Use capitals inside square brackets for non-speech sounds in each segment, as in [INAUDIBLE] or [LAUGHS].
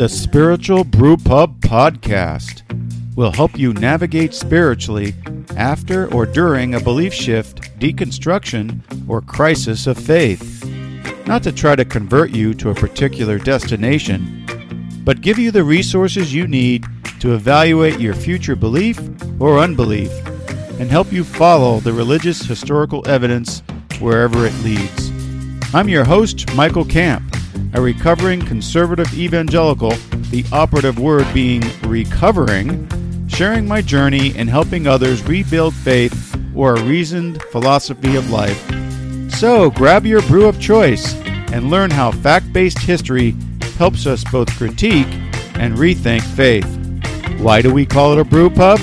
The Spiritual Brewpub Podcast will help you navigate spiritually after or during a belief shift, deconstruction, or crisis of faith. Not to try to convert you to a particular destination, but give you the resources you need to evaluate your future belief or unbelief and help you follow the religious historical evidence wherever it leads. I'm your host, Michael Camp, a recovering conservative evangelical, the operative word being recovering, sharing my journey and helping others rebuild faith or a reasoned philosophy of life. So grab your brew of choice and learn how fact based history helps us both critique and rethink faith. Why do we call it a brew pub?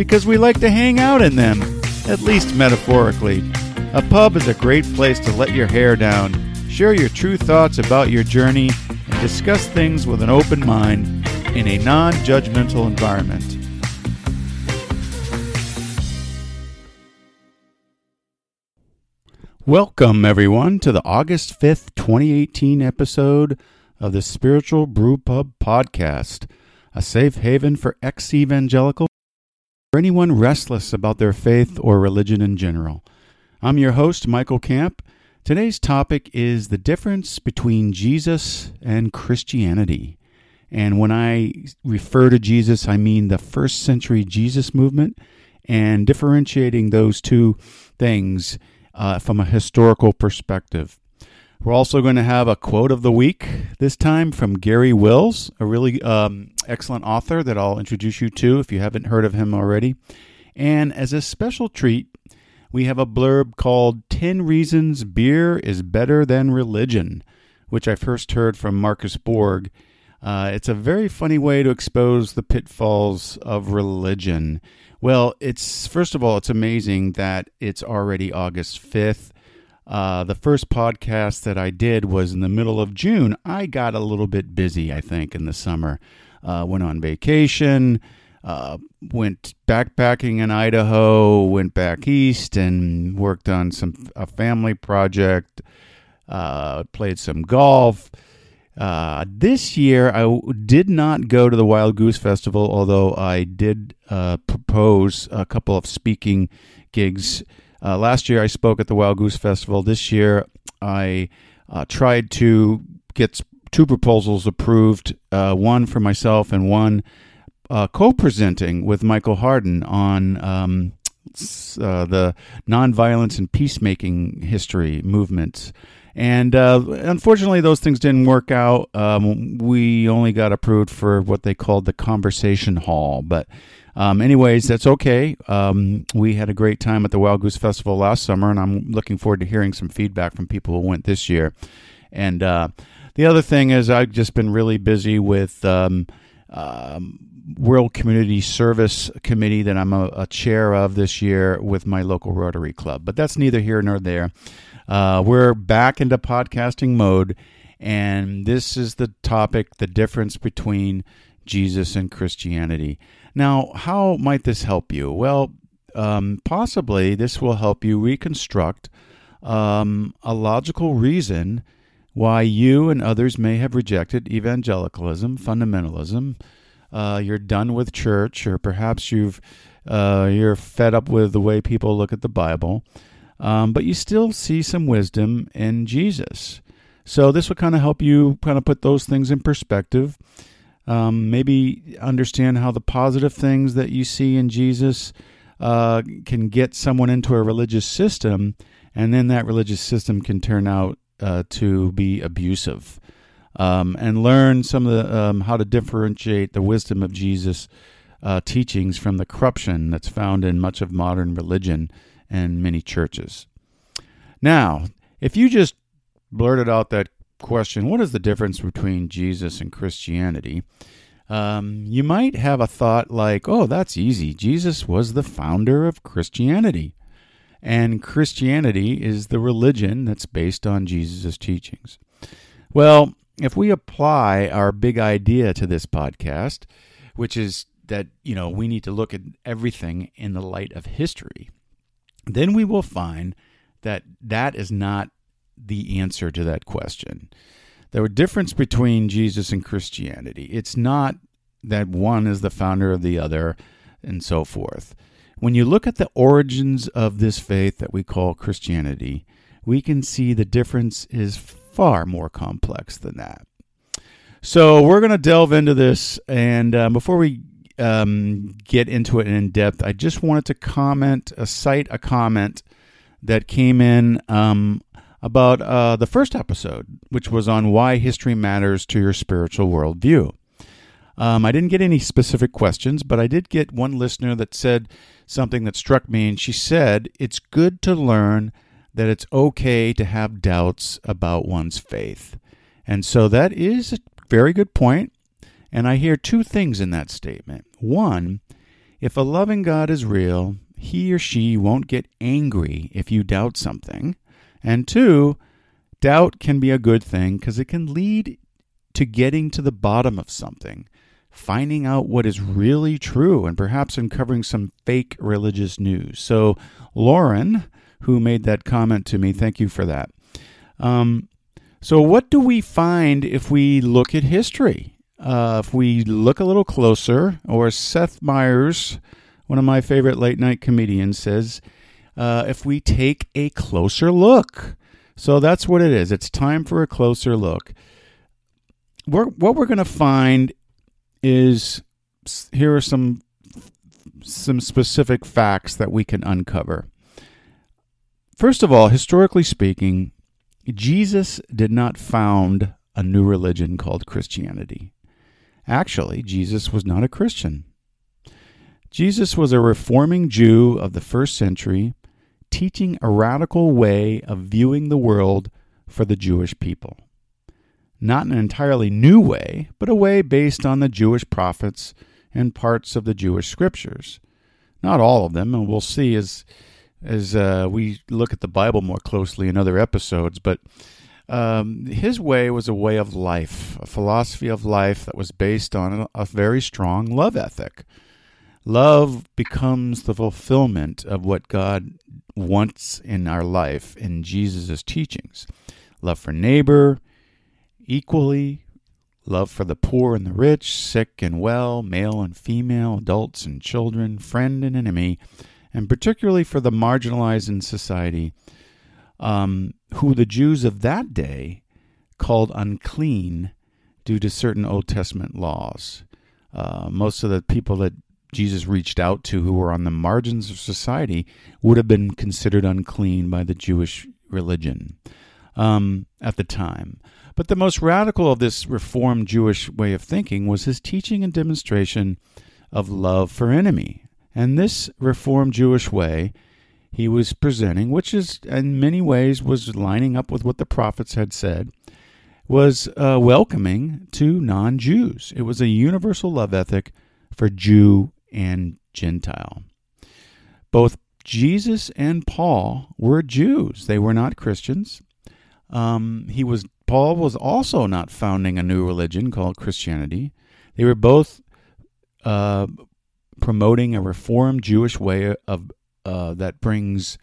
because we like to hang out in them, at least metaphorically. A pub is a great place to let your hair down, share your true thoughts about your journey, and discuss things with an open mind in a non judgmental environment. Welcome, everyone, to the August 5th, 2018 episode of the Spiritual Brewpub Podcast, a safe haven for ex evangelical or anyone restless about their faith or religion in general. I'm your host, Michael Camp. Today's topic is the difference between Jesus and Christianity. And when I refer to Jesus, I mean the first century Jesus movement and differentiating those two things uh, from a historical perspective. We're also going to have a quote of the week, this time from Garry Wills, a really um, excellent author that I'll introduce you to if you haven't heard of him already. And as a special treat, we have a blurb called 10 Reasons Beer is Better Than Religion, which I first heard from Marcus Borg. Uh, it's a very funny way to expose the pitfalls of religion. Well, it's first of all, it's amazing that it's already August 5th. Uh, the first podcast that I did was in the middle of June. I got a little bit busy, I think, in the summer. Uh, went on vacation, uh, went backpacking in Idaho, went back east, and worked on some a family project. Uh, played some golf. Uh, this year, I w- did not go to the Wild Goose Festival, although I did uh, propose a couple of speaking gigs uh, last year, I spoke at the Wild Goose Festival. This year, I uh, tried to get two proposals approved one for myself and one uh, co presenting with Michael Hardin on um, uh, the nonviolence and peacemaking history movement. And uh, unfortunately, those things didn't work out. Um, we only got approved for what they called the conversation hall. But, um, anyways, that's okay. Um, we had a great time at the Wild Goose Festival last summer, and I'm looking forward to hearing some feedback from people who went this year. And uh, the other thing is, I've just been really busy with. Um, um, World Community Service Committee that I'm a, a, chair of this year with my local Rotary Club. But that's neither here nor there. Uh, we're back into podcasting mode, and this is the topic the difference between Jesus and Christianity. Now, how might this help you? Well, um, possibly this will help you reconstruct um, a logical reason why you and others may have rejected evangelicalism, fundamentalism. Uh, you're done with church, or perhaps you've uh, you're fed up with the way people look at the Bible um, but you still see some wisdom in Jesus. So this will kind of help you kind of put those things in perspective. Um, maybe understand how the positive things that you see in Jesus uh, can get someone into a religious system, and then that religious system can turn out uh, to be abusive. Um, and learn some of the um, how to differentiate the wisdom of Jesus' uh, teachings from the corruption that's found in much of modern religion and many churches. Now, if you just blurted out that question, what is the difference between Jesus and Christianity? Um, you might have a thought like, oh, that's easy. Jesus was the founder of Christianity. And Christianity is the religion that's based on Jesus' teachings. Well, if we apply our big idea to this podcast, which is that, you know, we need to look at everything in the light of history, then we will find that that is not the answer to that question. There The difference between Jesus and Christianity, it's not that one is the founder of the other and so forth. When you look at the origins of this faith that we call Christianity, we can see the difference is far more complex than that. So we're going to delve into this, and uh, before we um, get into it in depth, I just wanted to comment, uh, cite a comment that came in um, about uh, the first episode, which was on why history matters to your spiritual worldview. Um, I didn't get any specific questions, but I did get one listener that said something that struck me, and she said, It's good to learn that it's okay to have doubts about one's faith. And so that is a very good point. And I hear two things in that statement. One, if a loving God is real, he or she won't get angry if you doubt something. And two, doubt can be a good thing because it can lead to getting to the bottom of something, finding out what is really true, and perhaps uncovering some fake religious news. So, Lauren, who made that comment to me, thank you for that. Um, so, what do we find if we look at history? Uh, if we look a little closer, or Seth Meyers, one of my favorite late night comedians, says, uh, if we take a closer look. So that's what it is. It's time for a closer look. We're, what we're going to find is here are some some specific facts that we can uncover. First of all, historically speaking, Jesus did not found a new religion called Christianity. Actually, Jesus was not a Christian. Jesus was a reforming Jew of the first century, teaching a radical way of viewing the world for the Jewish people. Not an entirely new way, but a way based on the Jewish prophets and parts of the Jewish scriptures. Not all of them, and we'll see as as uh, we look at the Bible more closely in other episodes. But um, his way was a way of life, a philosophy of life that was based on a, very strong love ethic. Love becomes the fulfillment of what God wants in our life in Jesus' teachings. Love for neighbor, equally, love for the poor and the rich, sick and well, male and female, adults and children, friend and enemy, and particularly for the marginalized in society um, who the Jews of that day called unclean due to certain Old Testament laws. Uh, most of the people that Jesus reached out to who were on the margins of society would have been considered unclean by the Jewish religion um, at the time. But the most radical of this Reformed Jewish way of thinking was his teaching and demonstration of love for enemy. And this Reformed Jewish way he was presenting, which is in many ways was lining up with what the prophets had said, was uh, welcoming to non Jews. It was a universal love ethic for Jew and Gentile. Both Jesus and Paul were Jews, they were not Christians. Um, he was Paul was also not founding a new religion called Christianity. They were both uh, promoting a reformed Jewish way of uh, that brings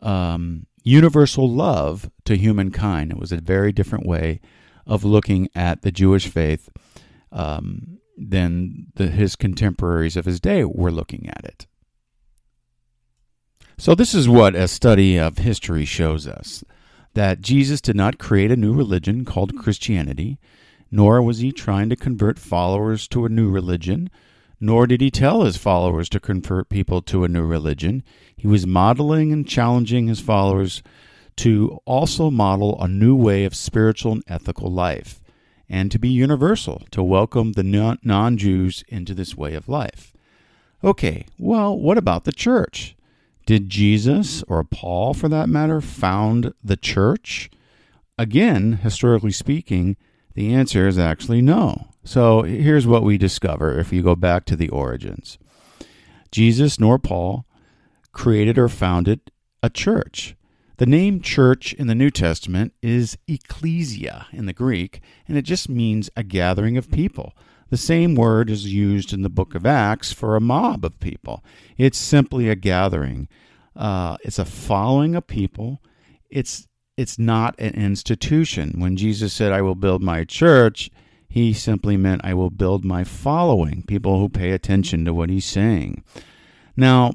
um, universal love to humankind. It was a very different way of looking at the Jewish faith um, than the, his contemporaries of his day were looking at it. So, this is what a study of history shows us that Jesus did not create a new religion called Christianity, nor was he trying to convert followers to a new religion nor did he tell his followers to convert people to a new religion. He was modeling and challenging his followers to also model a new way of spiritual and ethical life, and to be universal, to welcome the non Jews into this way of life. Okay, well, what about the church? Did Jesus, or Paul for that matter, found the church? Again, historically speaking, the answer is actually no. So here's what we discover if you go back to the origins Jesus nor Paul created or founded a church. The name church in the New Testament is ecclesia in the Greek, and it just means a gathering of people. The same word is used in the book of Acts for a mob of people. It's simply a gathering, uh, it's a following of people. It's it's not an institution. When Jesus said, I will build my church, he simply meant, I will build my following, people who pay attention to what he's saying. Now,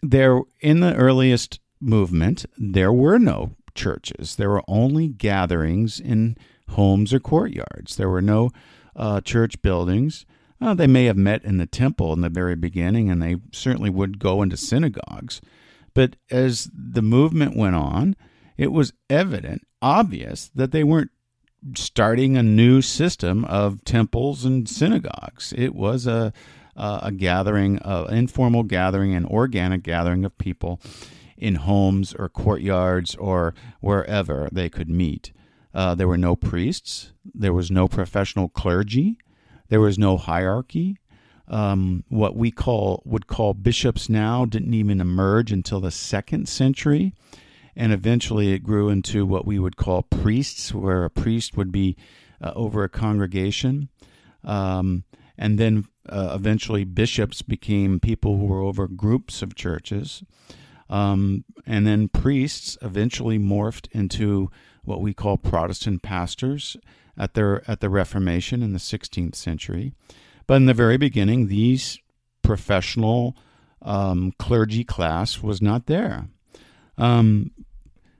there in the earliest movement, there were no churches. There were only gatherings in homes or courtyards. There were no uh, church buildings. Uh, they may have met in the temple in the very beginning, and they certainly would go into synagogues. But as the movement went on, it was evident, obvious, that they weren't starting a new system of temples and synagogues. It was a uh, a gathering, an informal gathering, an organic gathering of people in homes or courtyards or wherever they could meet. Uh, there were no priests. There was no professional clergy. There was no hierarchy. Um, what we call would call bishops now didn't even emerge until the second century, and eventually it grew into what we would call priests, where a priest would be uh, over a congregation, um, and then uh, eventually bishops became people who were over groups of churches, um, and then priests eventually morphed into what we call Protestant pastors at their at the Reformation in the 16th century. But in the very beginning, these professional um, clergy class was not there. Um,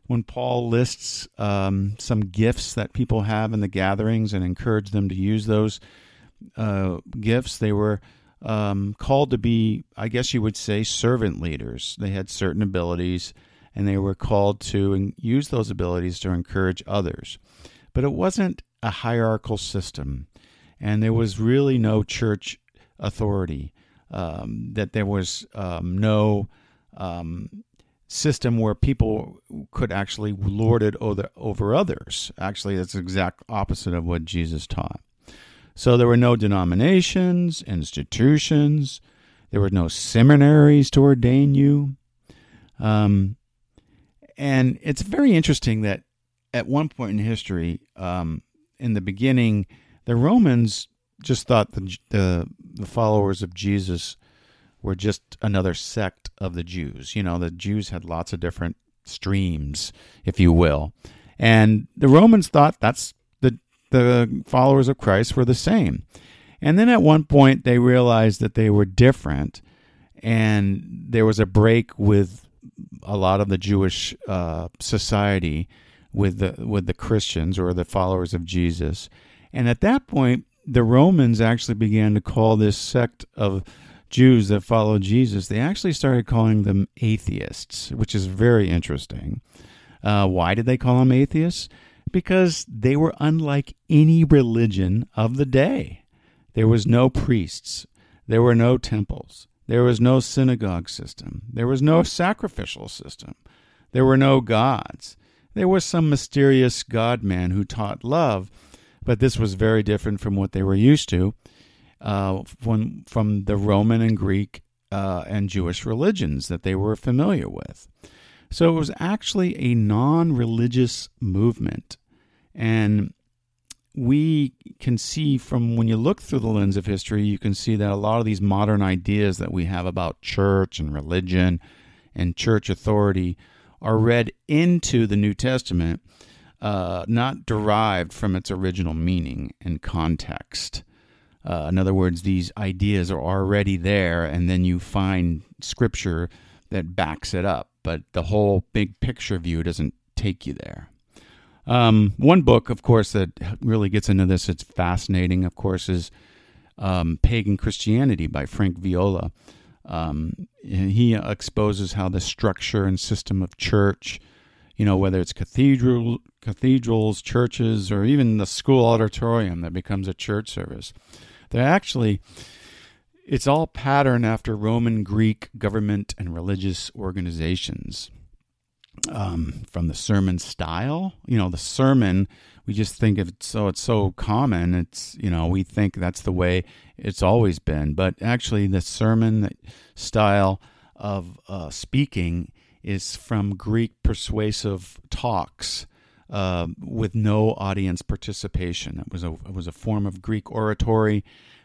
when Paul lists um, some gifts that people have in the gatherings and encourage them to use those uh, gifts, they were um, called to be, I guess you would say, servant leaders. They had certain abilities and they were called to use those abilities to encourage others. But it wasn't a hierarchical system, and there was really no church authority, um, that there was um, no um, system where people could actually lord it over, over others. Actually, that's the exact opposite of what Jesus taught. So there were no denominations, institutions, there were no seminaries to ordain you. Um, and it's very interesting that at one point in history, um, in the beginning, the Romans just thought the, the, the followers of Jesus were just another sect of the Jews. You know, the Jews had lots of different streams, if you will, and the Romans thought that's the the followers of Christ were the same. And then at one point they realized that they were different, and there was a break with a lot of the Jewish uh, society with the with the Christians or the followers of Jesus. And at that point, the Romans actually began to call this sect of Jews that followed Jesus. They actually started calling them atheists, which is very interesting. Uh, why did they call them atheists? Because they were unlike any religion of the day. There was no priests. There were no temples. There was no synagogue system. There was no sacrificial system. There were no gods. There was some mysterious God man who taught love, but this was very different from what they were used to uh, from, from the Roman and Greek uh, and Jewish religions that they were familiar with. So it was actually a non religious movement. And we can see from when you look through the lens of history, you can see that a lot of these modern ideas that we have about church and religion and church authority are read into the New Testament, uh, not derived from its original meaning and context. Uh, in other words, these ideas are already there, and then you find scripture that backs it up, but the whole big picture view doesn't take you there. Um, one book, of course, that really gets into this, it's fascinating, of course, is um, Pagan Christianity by Frank Viola. Um, he exposes how the structure and system of church, you know, whether it's cathedral, cathedrals, churches, or even the school auditorium that becomes a church service, they're actually, it's all pattern after Roman Greek government and religious organizations um, from the sermon style. You know, the sermon we just think of it so it's so common. It's you know we think that's the way it's always been, but actually the sermon style of uh, speaking is from Greek persuasive talks. Uh, with no audience participation, it was a it was a form of Greek oratory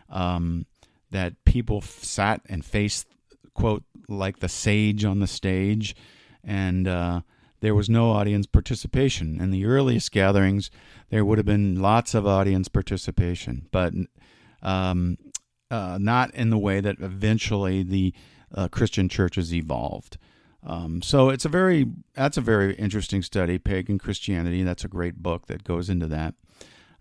um, that people f- sat and faced quote like the sage on the stage, and uh, there was no audience participation. In the earliest gatherings, there would have been lots of audience participation, but um, uh, not in the way that eventually the uh, Christian churches evolved. Um, so it's a very that's a very interesting study, pagan Christianity. That's a great book that goes into that.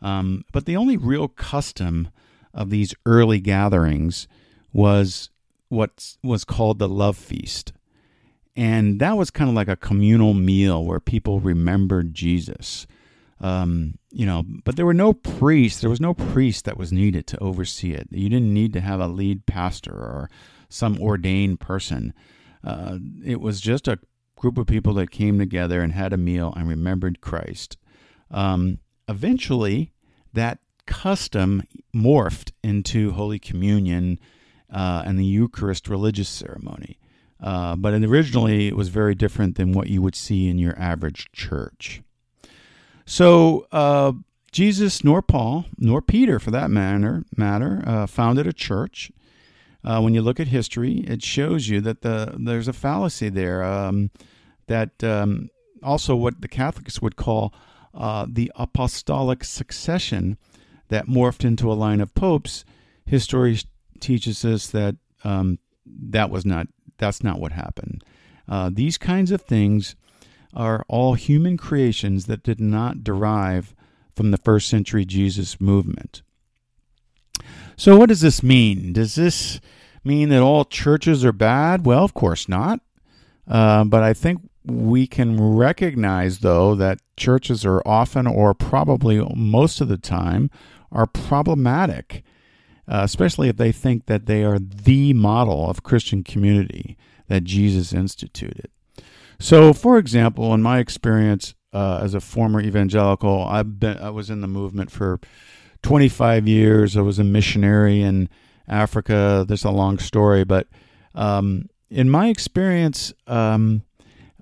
Um, but the only real custom of these early gatherings was what was called the love feast. And that was kind of like a communal meal where people remembered Jesus. Um, you know, but there were no priests. There was no priest that was needed to oversee it. You didn't need to have a lead pastor or some ordained person. Uh, it was just a group of people that came together and had a meal and remembered Christ. Um, eventually, that custom morphed into Holy Communion uh, and the Eucharist religious ceremony. Uh, but originally, it was very different than what you would see in your average church. So, uh, Jesus, nor Paul, nor Peter, for that matter, matter uh, founded a church. Uh, when you look at history, it shows you that the there's a fallacy there. Um, that um, also what the Catholics would call uh, the apostolic succession that morphed into a line of popes. History teaches us that um, that was not that's not what happened. Uh, these kinds of things are all human creations that did not derive from the first century Jesus movement. So, what does this mean? Does this mean that all churches are bad? Well, of course not. Uh, but I think we can recognize, though, that churches are often, or probably most of the time, are problematic uh, especially if they think that they are the model of Christian community that Jesus instituted. So, for example, in my experience uh, as a former evangelical, I've been I was in the movement for 25 years. I was a missionary in Africa. There's a long story, but um, in my experience, um,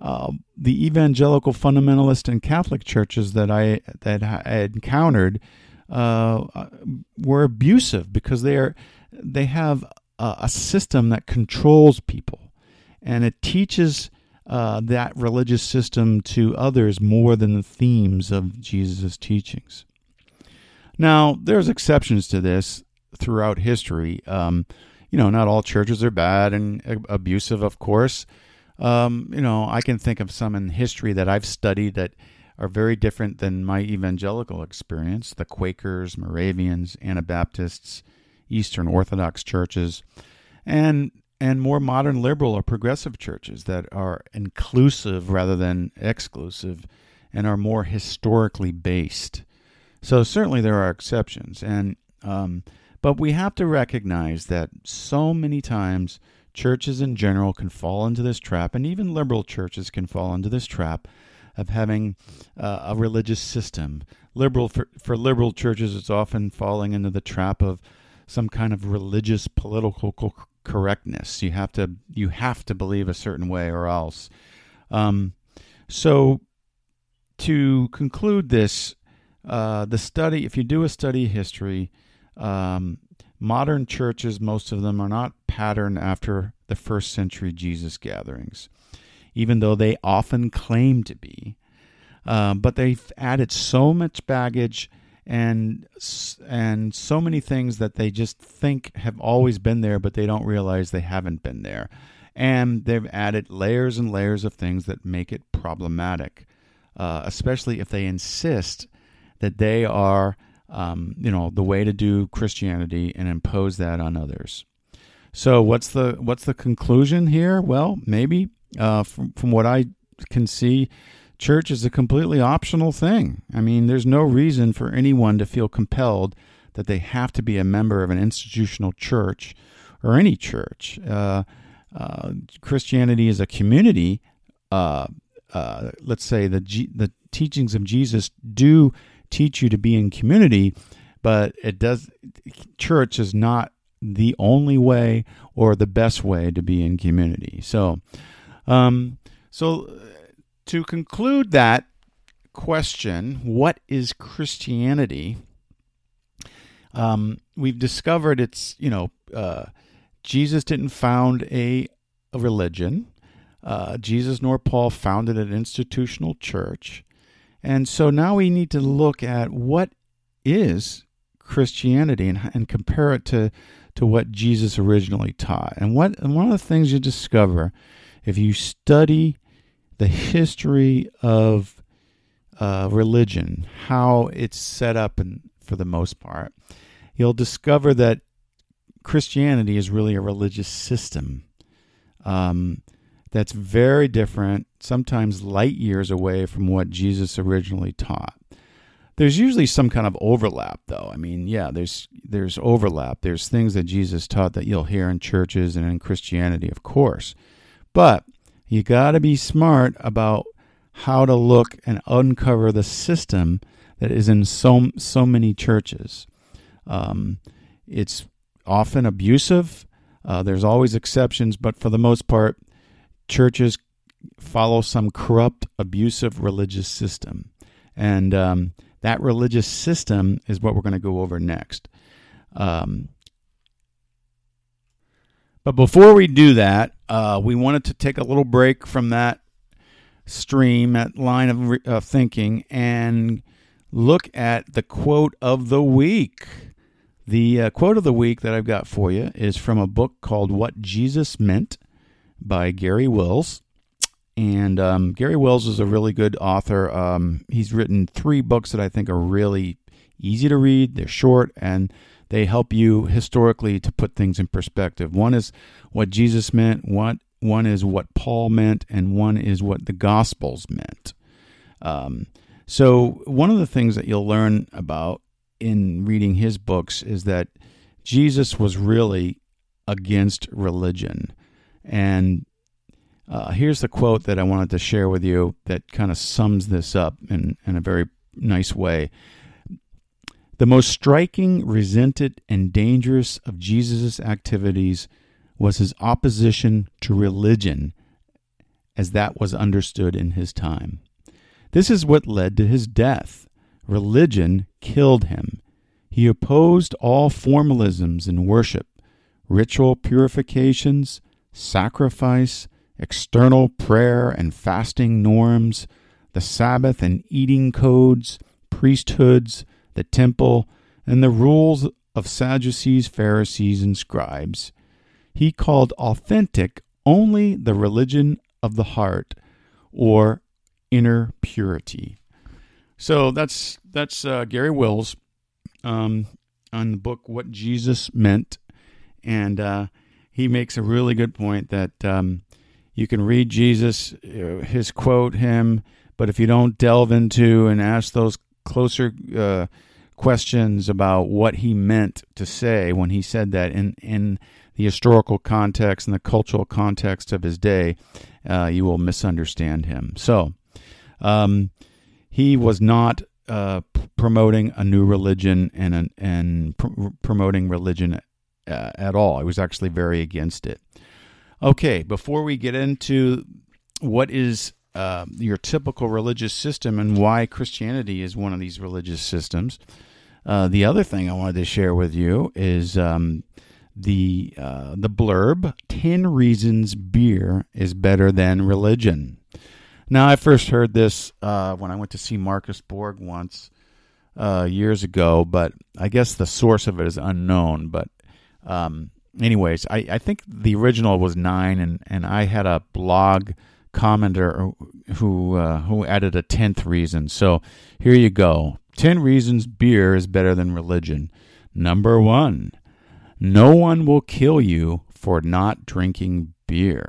uh, the evangelical fundamentalist and Catholic churches that I that I encountered uh, were abusive because they are they have a, a, system that controls people, and it teaches uh, that religious system to others more than the themes of Jesus' teachings. Now, there's exceptions to this throughout history. Um, you know, not all churches are bad and abusive, of course. Um, you know, I can think of some in history that I've studied that are very different than my evangelical experience the Quakers, Moravians, Anabaptists, Eastern Orthodox churches, and and more modern liberal or progressive churches that are inclusive rather than exclusive and are more historically based. So certainly there are exceptions, and um, but we have to recognize that so many times churches in general can fall into this trap, and even liberal churches can fall into this trap of having uh, a religious system. Liberal for, for liberal churches, it's often falling into the trap of some kind of religious political co- correctness. You have to you have to believe a certain way or else. Um, so to conclude this, uh, the study, if you do a study history, um, modern churches, most of them are not patterned after the first century Jesus gatherings even though they often claim to be. Uh, but they've added so much baggage and and so many things that they just think have always been there, but they don't realize they haven't been there. And they've added layers and layers of things that make it problematic, uh, especially if they insist that they are, um, you know, the way to do Christianity and impose that on others. So what's the what's the conclusion here? Well, maybe uh, from, from what I can see, church is a completely optional thing. I mean, there's no reason for anyone to feel compelled that they have to be a member of an institutional church or any church. Uh, uh, Christianity is a community. Uh, uh, let's say the G- the teachings of Jesus do teach you to be in community, but it does. Church is not the only way or the best way to be in community. So, um, so, to conclude that question, what is Christianity? Um, we've discovered it's, you know, uh, Jesus didn't found a, a religion. uh, Jesus nor Paul founded an institutional church. And so now we need to look at what is Christianity and, and compare it to, to what Jesus originally taught. And what and one of the things you discover if you study the history of uh, religion, how it's set up, and for the most part, you'll discover that Christianity is really a religious system um, that's very different, sometimes light years away from what Jesus originally taught. There's usually some kind of overlap, though. I mean, yeah, there's there's overlap. There's things that Jesus taught that you'll hear in churches and in Christianity, of course. But you got to be smart about how to look and uncover the system that is in so so many churches. Um, it's often abusive. Uh, there's always exceptions, but for the most part, churches follow some corrupt, abusive religious system, and um, that religious system is what we're going to go over next. Um, but before we do that, uh, we wanted to take a little break from that stream, that line of uh, thinking, and look at the quote of the week. The uh, quote of the week that I've got for you is from a book called What Jesus Meant by Garry Wills. And um, Garry Wills is a really good author. Um, he's written three books that I think are really easy to read, they're short, and they help you historically to put things in perspective. One is what Jesus meant, one, one is what Paul meant, and one is what the Gospels meant. Um, so, one of the things that you'll learn about in reading his books is that Jesus was really against religion. And uh, here's the quote that I wanted to share with you that kind of sums this up in, in a very nice way. The most striking, resented, and dangerous of Jesus' activities was his opposition to religion as that was understood in his time. This is what led to his death. Religion killed him. He opposed all formalisms in worship, ritual purifications, sacrifice, external prayer and fasting norms, the Sabbath and eating codes, priesthoods, the temple, and the rules of Sadducees, Pharisees, and scribes. He called authentic only the religion of the heart or inner purity. So that's that's uh, Garry Wills um, on the book "What Jesus Meant," and uh, he makes a really good point that um, you can read Jesus, uh, his quote, him, but if you don't delve into and ask those closer uh, questions about what he meant to say when he said that in in the historical context and the cultural context of his day, uh, you will misunderstand him. So, um, he was not uh, promoting a new religion and and pr- promoting religion uh, at all. I was actually very against it. Okay, before we get into what is uh, your typical religious system and why Christianity is one of these religious systems. Uh, the other thing I wanted to share with you is um, the uh, the blurb: Ten reasons beer is better than religion. Now, I first heard this uh, when I went to see Marcus Borg once uh, years ago, but I guess the source of it is unknown. But um, anyways, I, I think the original was nine, and, and I had a blog commenter who uh, who added a tenth reason. So here you go: ten reasons beer is better than religion. Number one: no one will kill you for not drinking beer.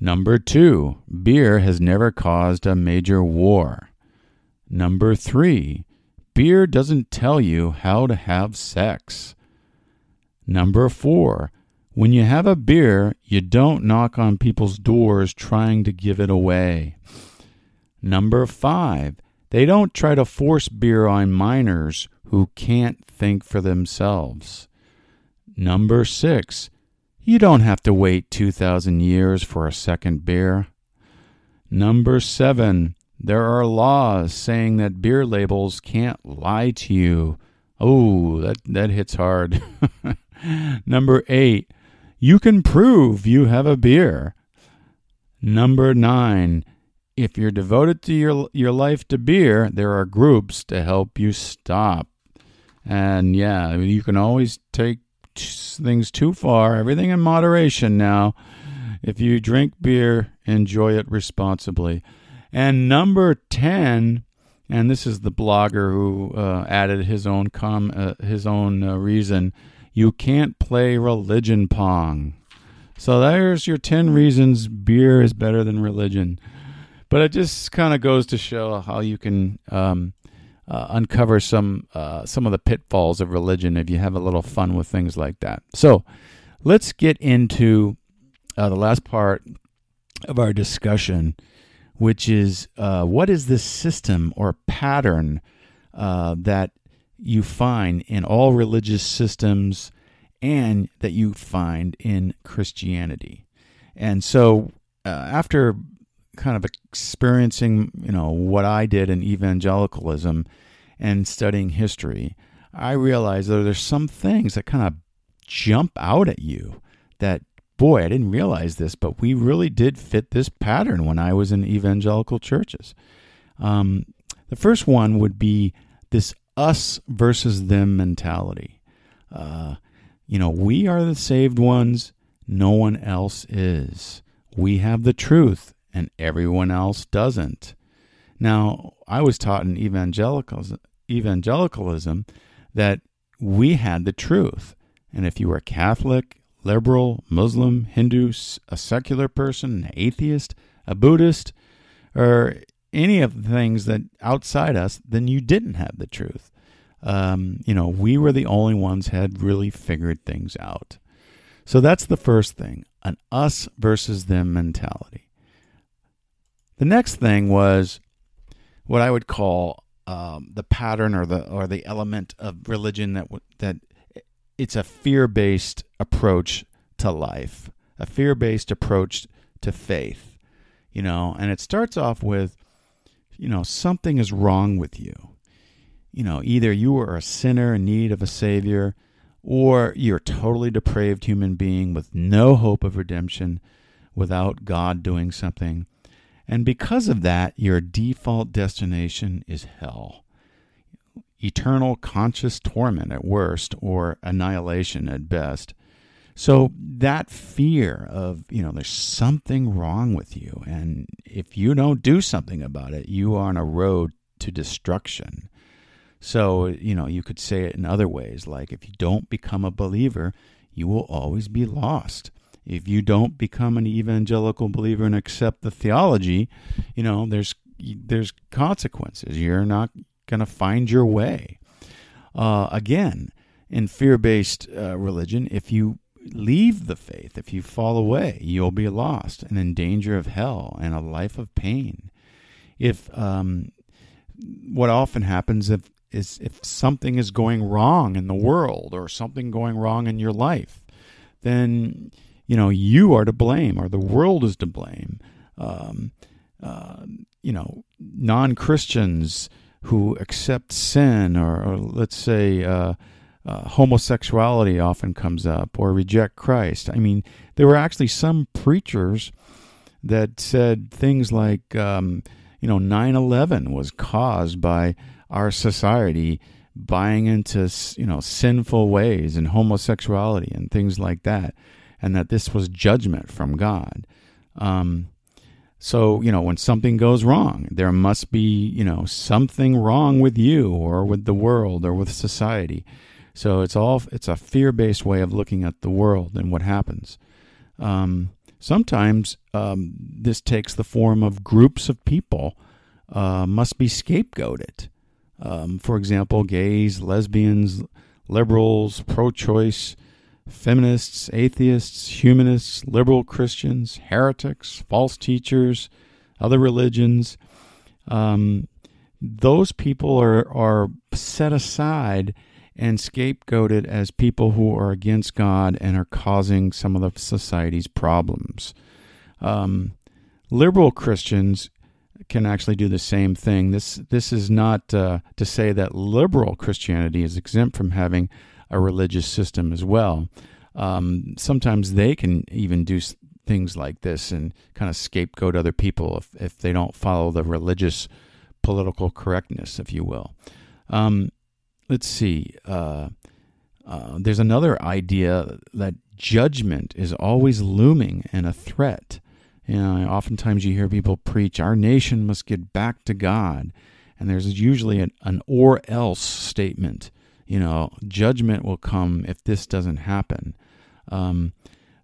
Number two: beer has never caused a major war. Number three: beer doesn't tell you how to have sex. Number four, when you have a beer, you don't knock on people's doors trying to give it away. Number five, they don't try to force beer on minors who can't think for themselves. Number six, you don't have to wait 2,000 years for a second beer. Number seven, there are laws saying that beer labels can't lie to you. Oh, that, that hits hard. [LAUGHS] Number eight, you can prove you have a beer. Number nine, if you're devoted to your your life to beer, there are groups to help you stop. And yeah, you can always take things too far. Everything in moderation now. If you drink beer, enjoy it responsibly. And number 10, and this is the blogger who uh, added his own com uh, his own uh, reason, you can't play religion pong. So there's your 10 reasons beer is better than religion. But it just kind of goes to show how you can um, uh, uncover some uh, some of the pitfalls of religion if you have a little fun with things like that. So let's get into uh, the last part of our discussion, which is uh, what is this system or pattern uh, that you find in all religious systems and that you find in Christianity. And so uh, after kind of experiencing, you know, what I did in evangelicalism and studying history, I realized that there's some things that kind of jump out at you that boy, I didn't realize this, but we really did fit this pattern when I was in evangelical churches. Um, the first one would be this us versus them mentality. Uh, you know, we are the saved ones, no one else is. We have the truth, and everyone else doesn't. Now, I was taught in evangelicalism, evangelicalism that we had the truth. And if you were Catholic, liberal, Muslim, Hindu, a secular person, an atheist, a Buddhist, or any of the things that outside us, then you didn't have the truth. Um, you know, we were the only ones had really figured things out. So that's the first thing, an us versus them mentality. The next thing was what I would call um, the pattern or the or the element of religion that that it's a fear based approach to life, a fear based approach to faith, you know, and it starts off with, you know, something is wrong with you. You know, either you are a sinner in need of a Savior, or you're a totally depraved human being with no hope of redemption without God doing something. And because of that, your default destination is hell eternal conscious torment at worst, or annihilation at best. So that fear of, you know, there's something wrong with you. And if you don't do something about it, you are on a road to destruction. So, you know, you could say it in other ways like if you don't become a believer, you will always be lost. If you don't become an evangelical believer and accept the theology, you know, there's there's consequences. You're not going to find your way. Uh, again, in fear based uh, religion, if you leave the faith, if you fall away, you'll be lost and in danger of hell and a life of pain. If um, what often happens if is if something is going wrong in the world or something going wrong in your life, then you know you are to blame or the world is to blame. Um, uh, you know, non Christians who accept sin, or, or let's say uh, uh, homosexuality often comes up, or reject Christ. I mean, there were actually some preachers that said things like, um, you know, 9 11 was caused by our society buying into, you know, sinful ways and homosexuality and things like that, and that this was judgment from God. Um, so, you know, when something goes wrong, there must be, you know, something wrong with you or with the world or with society. So it's all it's a fear-based way of looking at the world and what happens. Um, sometimes um, this takes the form of groups of people uh, must be scapegoated. Um, for example, gays, lesbians, liberals, pro-choice, feminists, atheists, humanists, liberal Christians, heretics, false teachers, other religions. Um, those people are, are set aside and scapegoated as people who are against God and are causing some of the society's problems. Um, liberal Christians can actually do the same thing. This this is not uh, to say that liberal Christianity is exempt from having a religious system as well. Um, sometimes they can even do things like this and kind of scapegoat other people if, if they don't follow the religious political correctness, if you will. Um, let's see. Uh, uh, there's another idea that judgment is always looming and a threat. You know, oftentimes you hear people preach, "Our nation must get back to God," and there's usually an, an or else statement. You know, judgment will come if this doesn't happen. Um,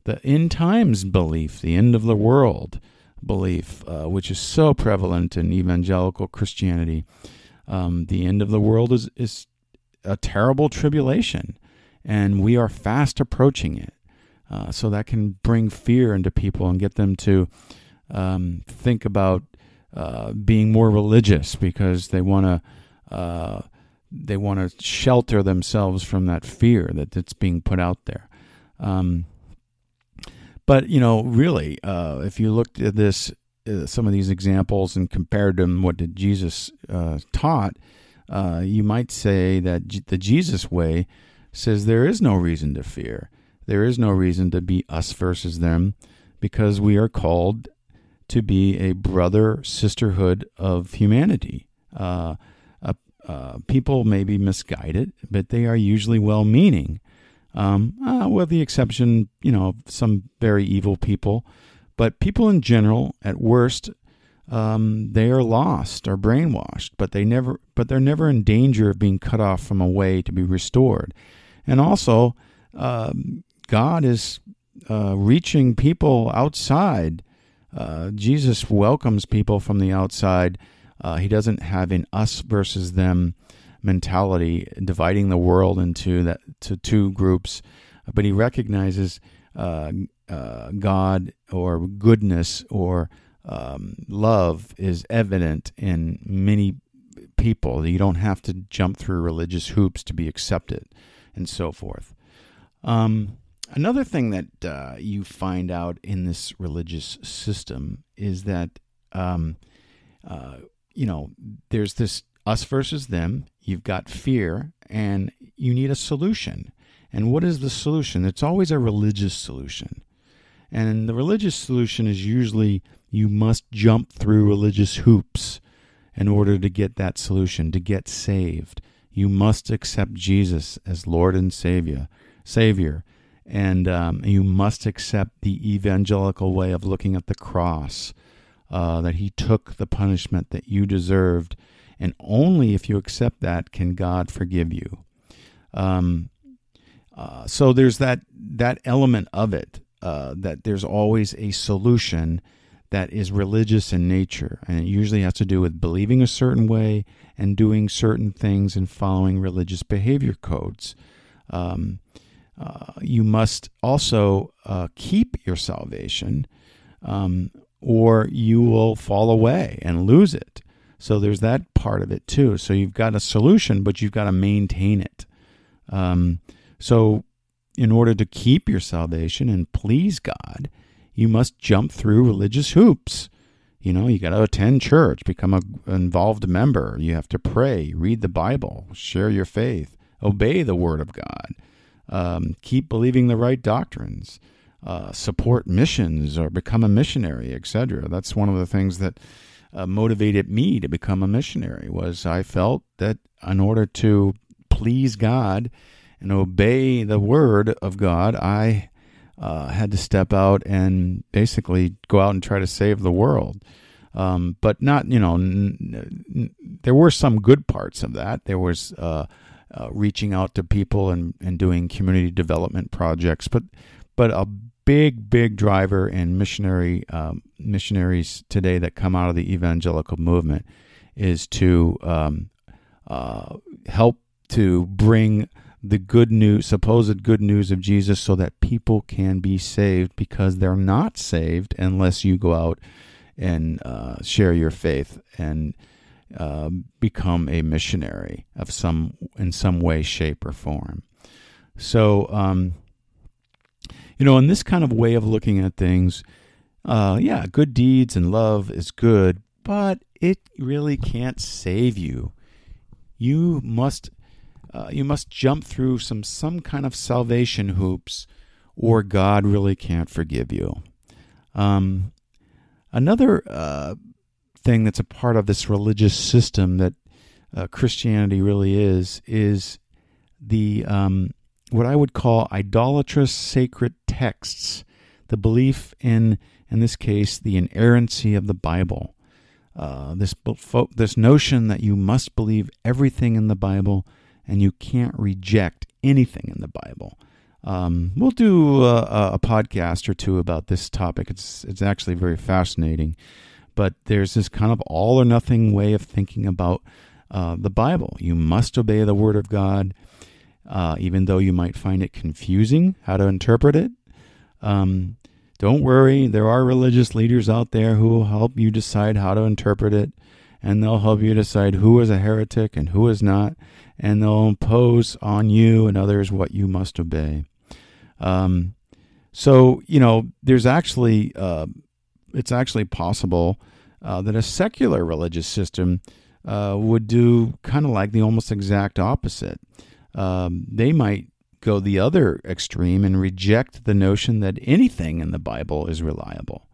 the end times belief, the end of the world belief, uh, which is so prevalent in evangelical Christianity, um, the end of the world is is a terrible tribulation, and we are fast approaching it. Uh, so that can bring fear into people and get them to um, think about uh, being more religious because they want to uh, they want to shelter themselves from that fear that that's being put out there. Um, but you know, really, uh, if you looked at this, uh, some of these examples and compared them what did Jesus uh, you might say that the Jesus way says there is no reason to fear there is no reason to be us versus them because we are called to be a brother sisterhood of humanity. Uh, uh, people may be misguided, but they are usually well meaning, um, uh, with the exception, you know, of some very evil people. But people in general, at worst, um, they are lost or brainwashed, but they never, but they're never in danger of being cut off from a way to be restored. And also, um, God is uh, reaching people outside. Uh, Jesus welcomes people from the outside. Uh, he doesn't have an us versus them mentality, dividing the world into that to two groups, but he recognizes uh, uh, God or goodness or um, love is evident in many people. You don't have to jump through religious hoops to be accepted, and so forth. Um, Another thing that uh, you find out in this religious system is that, um, uh, you know, there's this us versus them. You've got fear, and you need a solution. And what is the solution? It's always a religious solution. And the religious solution is usually you must jump through religious hoops in order to get that solution, to get saved. You must accept Jesus as Lord and Savior. Savior and um, you must accept the evangelical way of looking at the cross uh, that he took the punishment that you deserved and only if you accept that can god forgive you um, uh, so there's that that element of it uh, that there's always a solution that is religious in nature and it usually has to do with believing a certain way and doing certain things and following religious behavior codes um, uh, you must also uh, keep your salvation, um, or you will fall away and lose it. So there's that part of it too. So you've got a solution, but you've got to maintain it. Um, so, in order to keep your salvation and please God, you must jump through religious hoops. You know, you got to attend church, become an involved member. You have to pray, read the Bible, share your faith, obey the Word of God um, keep believing the right doctrines, uh, support missions or become a missionary, etc. That's one of the things that uh, motivated me to become a missionary was I felt that in order to please God and obey the word of God, I uh, had to step out and basically go out and try to save the world. Um, but not, you know, n- n- there were some good parts of that. There was uh, uh, reaching out to people and, and doing community development projects. But but a big big driver in missionary um, missionaries today that come out of the evangelical movement is to um, uh, help to bring the good news, supposed good news of Jesus, so that people can be saved because they're not saved unless you go out and uh, share your faith and uh, become a missionary of some in some way, shape, or form. So, um, you know, in this kind of way of looking at things, uh, yeah, good deeds and love is good, but it really can't save you. You must uh, you must jump through some some kind of salvation hoops, or God really can't forgive you. Um, another uh, thing that's a part of this religious system that uh, Christianity really is is the um, what I would call idolatrous sacred texts, the belief in, in this case, the inerrancy of the Bible. Uh, this this notion that you must believe everything in the Bible and you can't reject anything in the Bible. Um, we'll do a, a, podcast or two about this topic. It's it's actually very fascinating, but there's this kind of all or nothing way of thinking about uh, the Bible. You must obey the Word of God, uh, even though you might find it confusing how to interpret it. Um, don't worry, there are religious leaders out there who will help you decide how to interpret it, and they'll help you decide who is a heretic and who is not, and they'll impose on you and others what you must obey. Um, so you know, there's actually uh, it's actually possible uh, that a secular religious system uh, would do kind of like the almost exact opposite. Um, they might go the other extreme and reject the notion that anything in the Bible is reliable.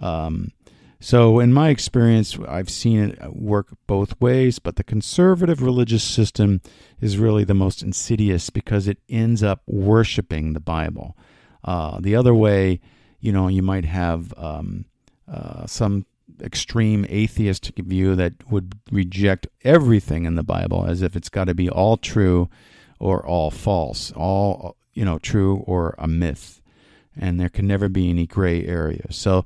Um, so, in my experience, I've seen it work both ways, but the conservative religious system is really the most insidious because it ends up worshiping the Bible. Uh, the other way, you know, you might have um, uh, some extreme atheistic view that would reject everything in the Bible as if it's got to be all true or all false, all you know, true or a myth, and there can never be any gray area. So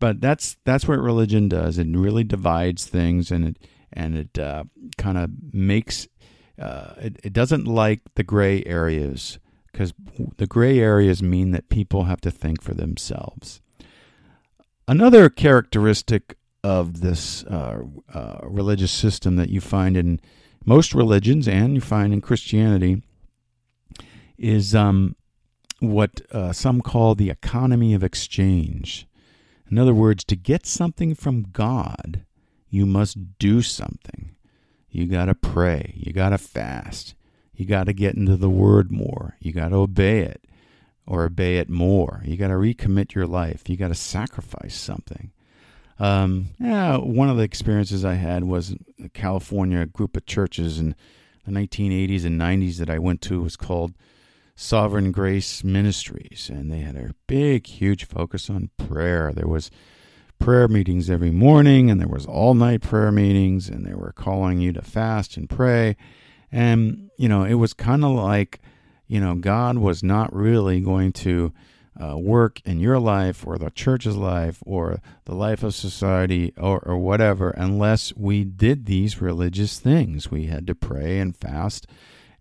but that's that's what religion does. It really divides things, and it and it uh, kind of makes uh, it, it doesn't like the gray areas because the gray areas mean that people have to think for themselves. Another characteristic of this uh, uh, religious system that you find in most religions and you find in Christianity is um, what uh, some call the economy of exchange. In other words, to get something from God, you must do something. You got to pray. You got to fast. You got to get into the Word more. You got to obey it or obey it more. You got to recommit your life. You got to sacrifice something. Um, yeah, one of the experiences I had was a California group of churches in the 1980s and 90s that I went to was called Sovereign Grace Ministries, and they had a big, huge focus on prayer. There was prayer meetings every morning, and there was all night prayer meetings, and they were calling you to fast and pray. And you know, it was kind of like, you know, God was not really going to uh, work in your life or the church's life or the life of society or, or whatever unless we did these religious things. We had to pray and fast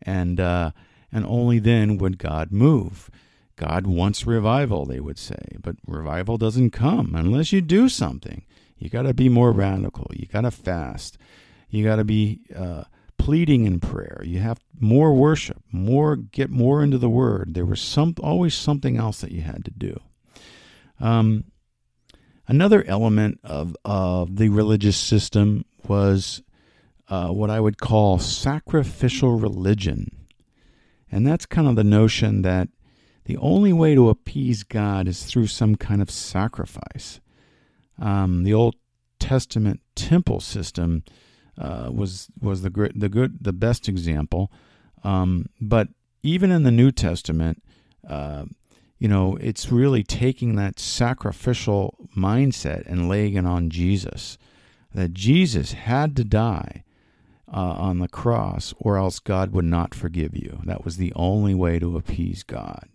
and uh, and only then would God move. God wants revival, they would say, but revival doesn't come unless you do something. You got to be more radical. You got to fast. You got to be uh, pleading in prayer. You have more worship, more get more into the Word. There was some always something else that you had to do. Um, another element of of the religious system was uh, what I would call sacrificial religion. And that's kind of the notion that the only way to appease God is through some kind of sacrifice. Um, the Old Testament temple system uh, was was the the good the best example, um, but even in the New Testament, uh, you know, it's really taking that sacrificial mindset and laying it on Jesus. That Jesus had to die uh, on the cross, or else God would not forgive you. That was the only way to appease God.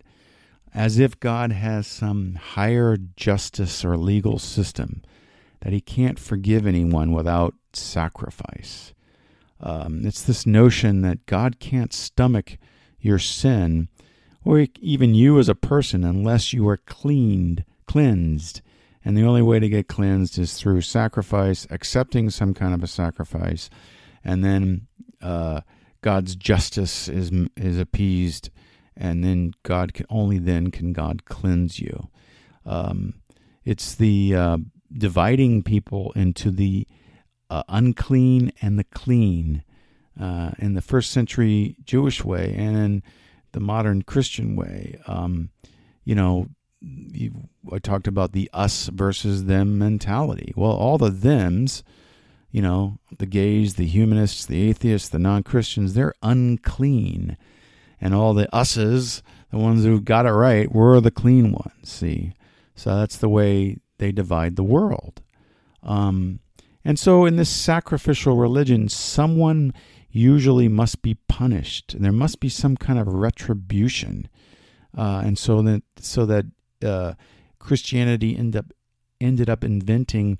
As if God has some higher justice or legal system that he can't forgive anyone without sacrifice. Um, it's this notion that God can't stomach your sin or even you as a person unless you are cleaned, cleansed. And the only way to get cleansed is through sacrifice, accepting some kind of a sacrifice, and then uh, God's justice is is appeased, and then God can only then can God cleanse you. Um, it's the uh, dividing people into the uh, unclean and the clean uh, in the first century Jewish way and in the modern Christian way. Um, you know, you, I talked about the us versus them mentality. Well, all the thems, you know, the gays, the humanists, the atheists, the non Christians, they're unclean. And all the us's, the ones who got it right, were the clean ones. See? So that's the way they divide the world. Um, and so in this sacrificial religion, someone usually must be punished. There must be some kind of retribution. Uh, and so that so that uh, Christianity end up ended up inventing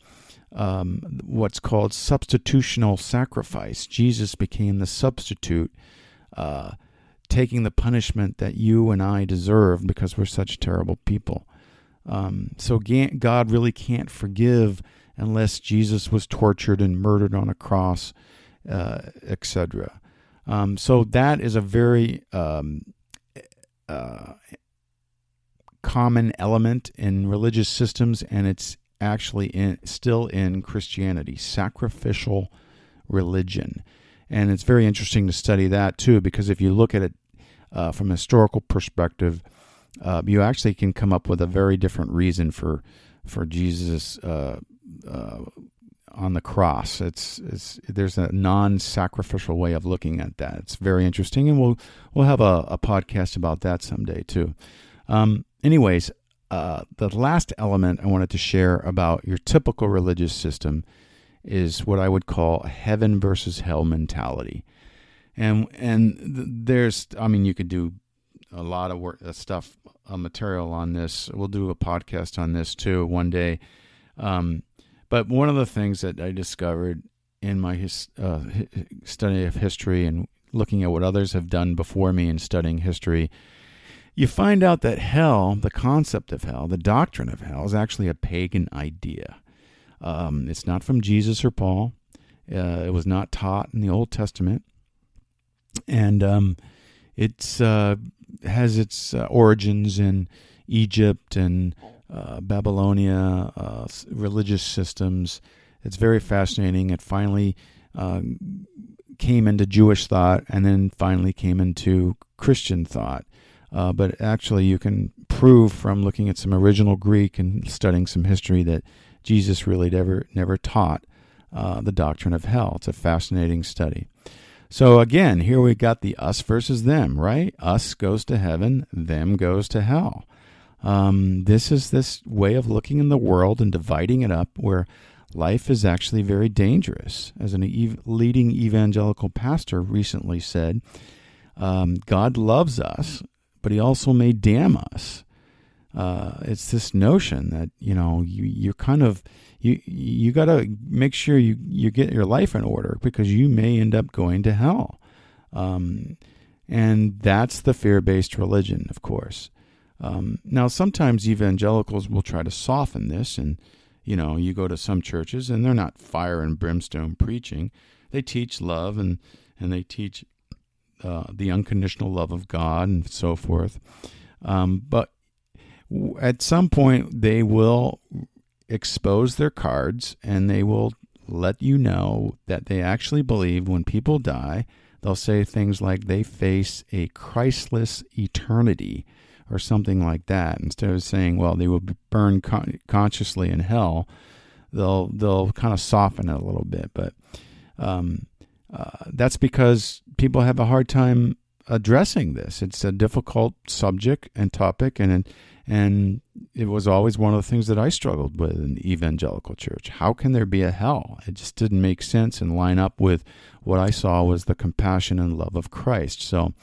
um, what's called substitutional sacrifice. Jesus became the substitute, uh, taking the punishment that you and I deserve because we're such terrible people. Um, so God really can't forgive unless Jesus was tortured and murdered on a cross, uh, etc. Um, so that is a very um, uh, common element in religious systems, and it's actually in, still in Christianity sacrificial religion. And it's very interesting to study that too, because if you look at it uh, from a historical perspective, uh, you actually can come up with a very different reason for for Jesus uh, uh on the cross. It's, it's there's a non-sacrificial way of looking at that. It's very interesting, and we'll we'll have a, a podcast about that someday too. Um, anyways, uh, the last element I wanted to share about your typical religious system is what I would call heaven versus hell mentality. And and there's, I mean, you could do a lot of work, uh, stuff, uh, material on this. We'll do a podcast on this too one day. Um, but one of the things that I discovered in my his, uh, study of history and looking at what others have done before me in studying history you find out that hell, the concept of hell, the doctrine of hell, is actually a pagan idea. Um, it's not from Jesus or Paul. Uh, it was not taught in the Old Testament, and um, it uh, has its uh, origins in Egypt and uh, Babylonia, uh, religious systems. It's very fascinating. It finally um, came into Jewish thought, and then finally came into Christian thought. Uh, but actually, you can prove from looking at some original Greek and studying some history that Jesus really never never taught uh, the doctrine of hell. It's a fascinating study. So again, here we've got the us versus them, right? Us goes to heaven, them goes to hell. Um, this is this way of looking in the world and dividing it up where life is actually very dangerous. As a ev- leading evangelical pastor recently said, um, God loves us but he also may damn us. Uh, it's this notion that you know you you're kind of you you got to make sure you you get your life in order because you may end up going to hell, um, and that's the fear based religion, of course. Um, now, sometimes evangelicals will try to soften this, and you know, you go to some churches and they're not fire and brimstone preaching. They teach love and and they teach uh, the unconditional love of God and so forth. Um, but at some point, they will expose their cards and they will let you know that they actually believe when people die, they'll say things like they face a Christless eternity or something like that. Instead of saying, well, they will be burned con- consciously in hell, they'll they'll kind of soften it a little bit. But um, uh, that's because people have a hard time addressing this. It's a difficult subject and topic, and and it was always one of the things that I struggled with in the evangelical church. How can there be a hell? It just didn't make sense and line up with what I saw was the compassion and love of Christ. So,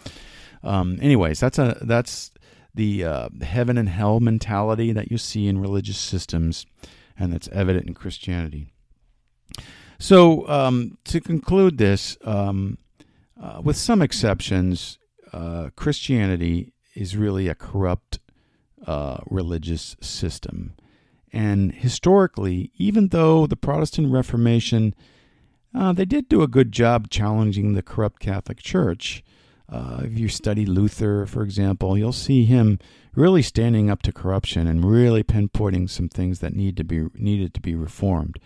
um, anyways, that's a that's the uh, heaven and hell mentality that you see in religious systems, and that's evident in Christianity. So, um, to conclude this, um, uh, with some exceptions, uh, Christianity is really a corrupt uh, religious system. And historically, even though the Protestant Reformation, uh, they did do a good job challenging the corrupt Catholic Church. Uh, if you study Luther, for example, you'll see him really standing up to corruption and really pinpointing some things that need to be needed to be reformed.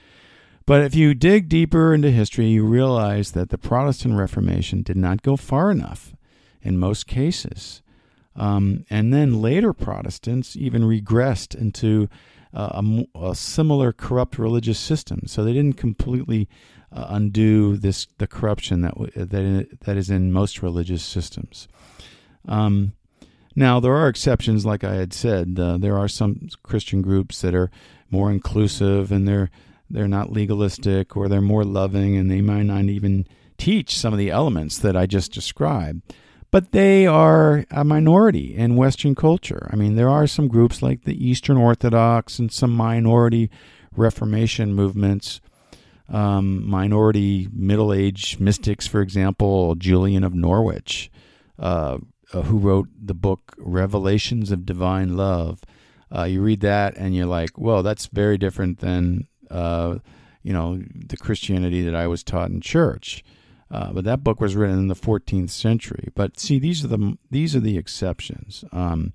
But if you dig deeper into history, you realize that the Protestant Reformation did not go far enough in most cases. Um, and then later Protestants even regressed into uh, a, a, similar corrupt religious system. So they didn't completely uh, undo this the corruption that that that is in most religious systems. Um, now there are exceptions, like I had said. Uh, there are some Christian groups that are more inclusive and they're they're not legalistic or they're more loving and they might not even teach some of the elements that I just described. But they are a minority in Western culture. I mean, there are some groups like the Eastern Orthodox and some minority Reformation movements, um, minority Middle Age mystics, for example, Julian of Norwich, uh, uh, who wrote the book Revelations of Divine Love. Uh, you read that and you're like, well, that's very different than, uh, you know, the Christianity that I was taught in church. Uh, but that book was written in the 14th century. But see, these are the these are the exceptions. Um,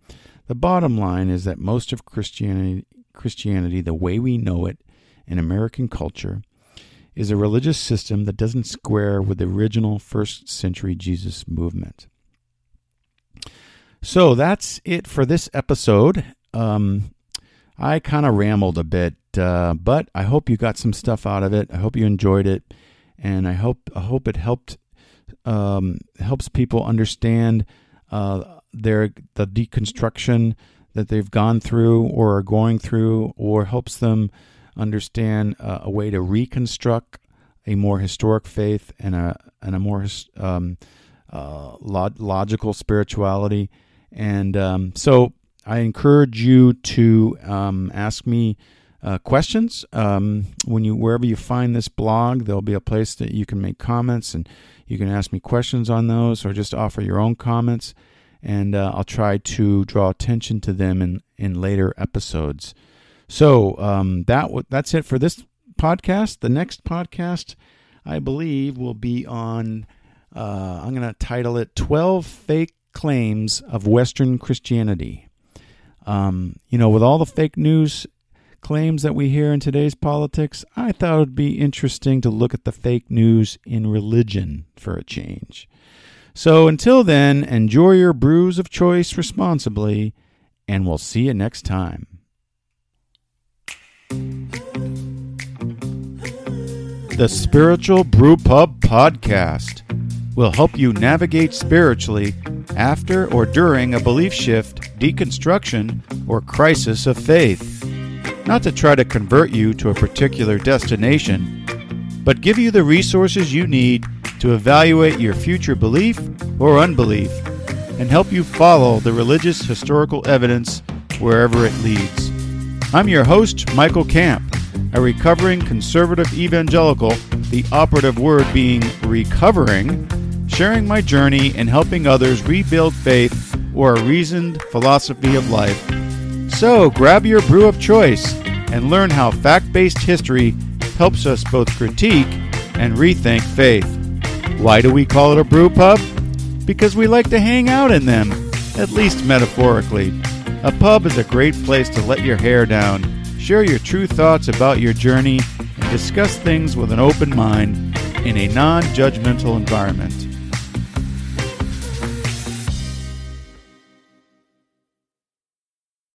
the bottom line is that most of Christianity, Christianity, the way we know it in American culture, is a religious system that doesn't square with the original first century Jesus movement. So that's it for this episode. Um, I kind of rambled a bit, uh, but I hope you got some stuff out of it. I hope you enjoyed it and I hope I hope it helped um, helps people understand uh, their the deconstruction that they've gone through or are going through, or helps them understand uh, a way to reconstruct a more historic faith and a and a more um, uh, log- logical spirituality. And um, so I encourage you to um, ask me uh, questions. Um, when you wherever you find this blog, there'll be a place that you can make comments and you can ask me questions on those, or just offer your own comments, and uh, I'll try to draw attention to them in in later episodes. So um, that that's it for this podcast. The next podcast, I believe, will be on. Uh, I'm going to title it 12 Fake Claims of Western Christianity. Um, you know, with all the fake news claims that we hear in today's politics, I thought it would be interesting to look at the fake news in religion for a change. So until then, enjoy your brews of choice responsibly, and we'll see you next time. The Spiritual Brewpub Podcast will help you navigate spiritually after or during a belief shift, deconstruction, or crisis of faith not to try to convert you to a particular destination, but give you the resources you need to evaluate your future belief or unbelief and help you follow the religious historical evidence wherever it leads. I'm your host, Michael Camp, a recovering conservative evangelical, the operative word being recovering, sharing my journey and helping others rebuild faith or a reasoned philosophy of life so grab your brew of choice and learn how fact based history helps us both critique and rethink faith. Why do we call it a brew pub? Because we like to hang out in them, at least metaphorically. A pub is a great place to let your hair down, share your true thoughts about your journey, and discuss things with an open mind in a non judgmental environment.